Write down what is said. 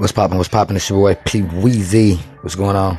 What's poppin'? What's poppin'? It's your boy P Weezy. What's going on?